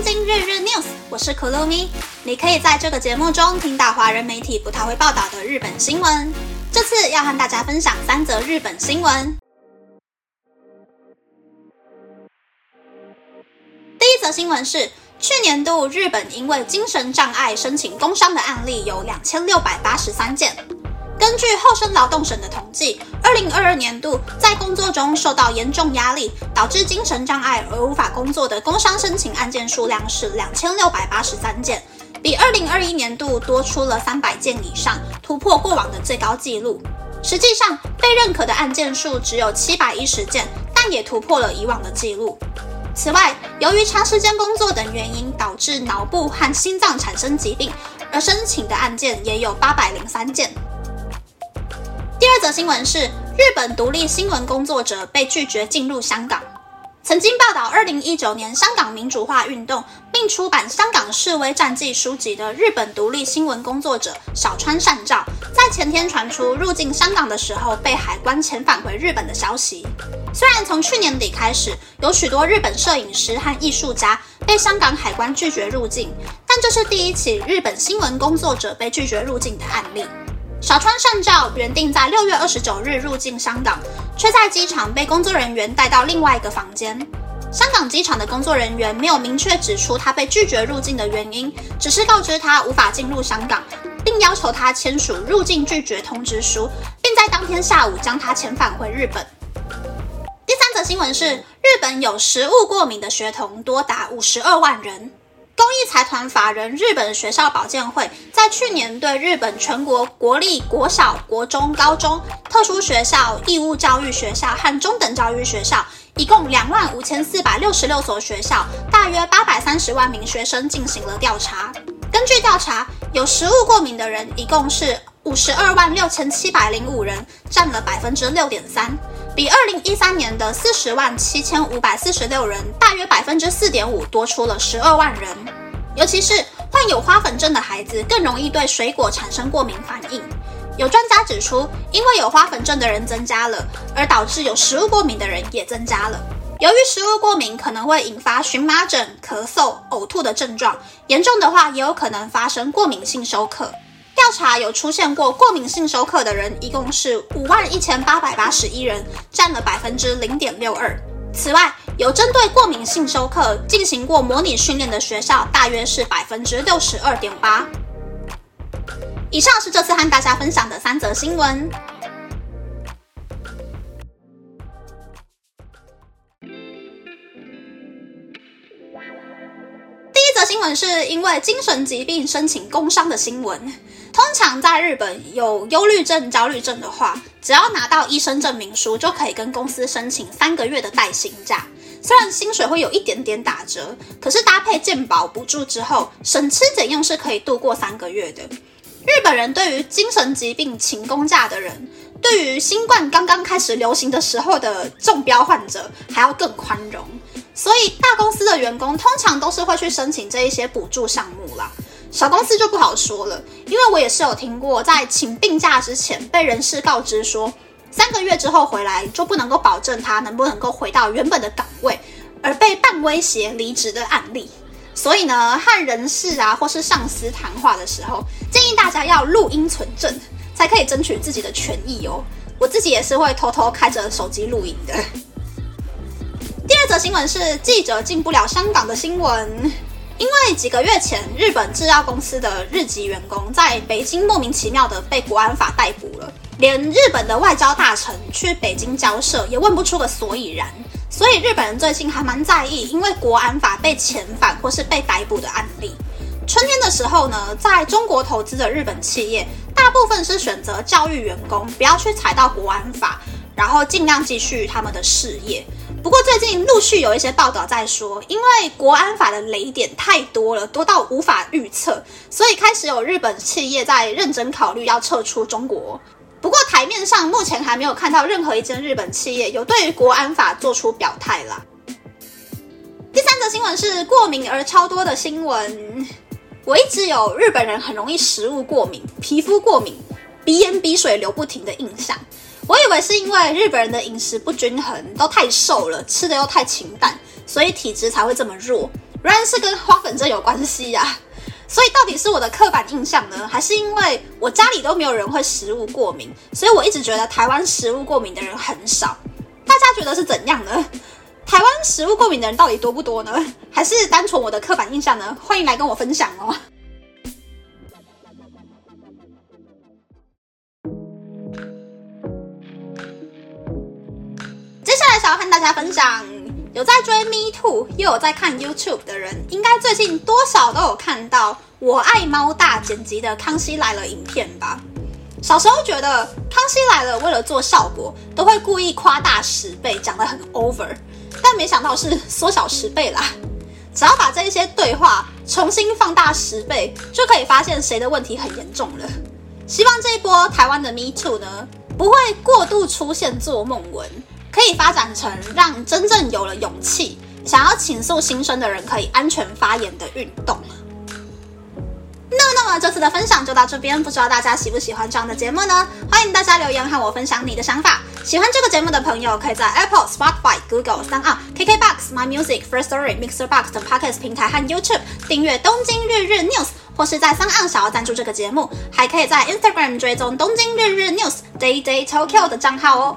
东京日日 news，我是 Kurumi。你可以在这个节目中听到华人媒体不太会报道的日本新闻。这次要和大家分享三则日本新闻。第一则新闻是，去年度日本因为精神障碍申请工伤的案例有两千六百八十三件。根据厚生劳动省的统计，二零二二年度在工作中受到严重压力，导致精神障碍而无法工作的工伤申请案件数量是两千六百八十三件，比二零二一年度多出了三百件以上，突破过往的最高纪录。实际上，被认可的案件数只有七百一十件，但也突破了以往的纪录。此外，由于长时间工作等原因导致脑部和心脏产生疾病，而申请的案件也有八百零三件。则新闻是，日本独立新闻工作者被拒绝进入香港。曾经报道二零一九年香港民主化运动，并出版《香港示威战记》书籍的日本独立新闻工作者小川善照，在前天传出入境香港的时候被海关遣返回日本的消息。虽然从去年底开始，有许多日本摄影师和艺术家被香港海关拒绝入境，但这是第一起日本新闻工作者被拒绝入境的案例。小川善照原定在六月二十九日入境香港，却在机场被工作人员带到另外一个房间。香港机场的工作人员没有明确指出他被拒绝入境的原因，只是告知他无法进入香港，并要求他签署入境拒绝通知书，并在当天下午将他遣返回日本。第三则新闻是，日本有食物过敏的学童多达五十二万人。公益财团法人日本学校保健会在去年对日本全国国立国小、国中、高中、特殊学校、义务教育学校和中等教育学校，一共两万五千四百六十六所学校，大约八百三十万名学生进行了调查。根据调查，有食物过敏的人一共是五十二万六千七百零五人，占了百分之六点三。比二零一三年的四十万七千五百四十六人，大约百分之四点五多出了十二万人。尤其是患有花粉症的孩子，更容易对水果产生过敏反应。有专家指出，因为有花粉症的人增加了，而导致有食物过敏的人也增加了。由于食物过敏可能会引发荨麻疹、咳嗽、呕吐的症状，严重的话也有可能发生过敏性休克。调查有出现过过敏性休克的人，一共是五万一千八百八十一人，占了百分之零点六二。此外，有针对过敏性休克进行过模拟训练的学校，大约是百分之六十二点八。以上是这次和大家分享的三则新闻。第一则新闻是因为精神疾病申请工伤的新闻。通常在日本有忧郁症、焦虑症的话，只要拿到医生证明书，就可以跟公司申请三个月的带薪假。虽然薪水会有一点点打折，可是搭配健保补助之后，省吃俭用是可以度过三个月的。日本人对于精神疾病请公假的人，对于新冠刚刚开始流行的时候的中标患者还要更宽容。所以大公司的员工通常都是会去申请这一些补助项目啦。小公司就不好说了，因为我也是有听过，在请病假之前被人事告知说，三个月之后回来就不能够保证他能不能够回到原本的岗位，而被半威胁离职的案例。所以呢，和人事啊或是上司谈话的时候，建议大家要录音存证，才可以争取自己的权益哦。我自己也是会偷偷开着手机录音的。第二则新闻是记者进不了香港的新闻。因为几个月前，日本制药公司的日籍员工在北京莫名其妙的被国安法逮捕了，连日本的外交大臣去北京交涉也问不出个所以然。所以日本人最近还蛮在意，因为国安法被遣返或是被逮捕的案例。春天的时候呢，在中国投资的日本企业，大部分是选择教育员工，不要去踩到国安法，然后尽量继续他们的事业。不过最近陆续有一些报道在说，因为国安法的雷点太多了，多到无法预测，所以开始有日本企业在认真考虑要撤出中国。不过台面上目前还没有看到任何一间日本企业有对于国安法做出表态啦。第三则新闻是过敏而超多的新闻，我一直有日本人很容易食物过敏、皮肤过敏、鼻炎鼻水流不停的印象。我以为是因为日本人的饮食不均衡，都太瘦了，吃的又太清淡，所以体质才会这么弱。原来是跟花粉症有关系呀。所以到底是我的刻板印象呢，还是因为我家里都没有人会食物过敏，所以我一直觉得台湾食物过敏的人很少。大家觉得是怎样呢？台湾食物过敏的人到底多不多呢？还是单纯我的刻板印象呢？欢迎来跟我分享哦。大家分享。有在追 Me Too 又有在看 YouTube 的人，应该最近多少都有看到我爱猫大剪辑的《康熙来了》影片吧？小时候觉得《康熙来了》为了做效果，都会故意夸大十倍，讲得很 over，但没想到是缩小十倍啦。只要把这一些对话重新放大十倍，就可以发现谁的问题很严重了。希望这一波台湾的 Me Too 呢，不会过度出现做梦文。可以发展成让真正有了勇气想要倾诉心声的人可以安全发言的运动。那那么这次的分享就到这边，不知道大家喜不喜欢这样的节目呢？欢迎大家留言和我分享你的想法。喜欢这个节目的朋友，可以在 Apple、Spotify、Google、三二 KKBox、My Music、First Story、Mixer Box 等 Podcast 平台和 YouTube 订阅东京日日 News，或是在三岸想要赞助这个节目，还可以在 Instagram 追踪东京日日 News Day Day Tokyo 的账号哦。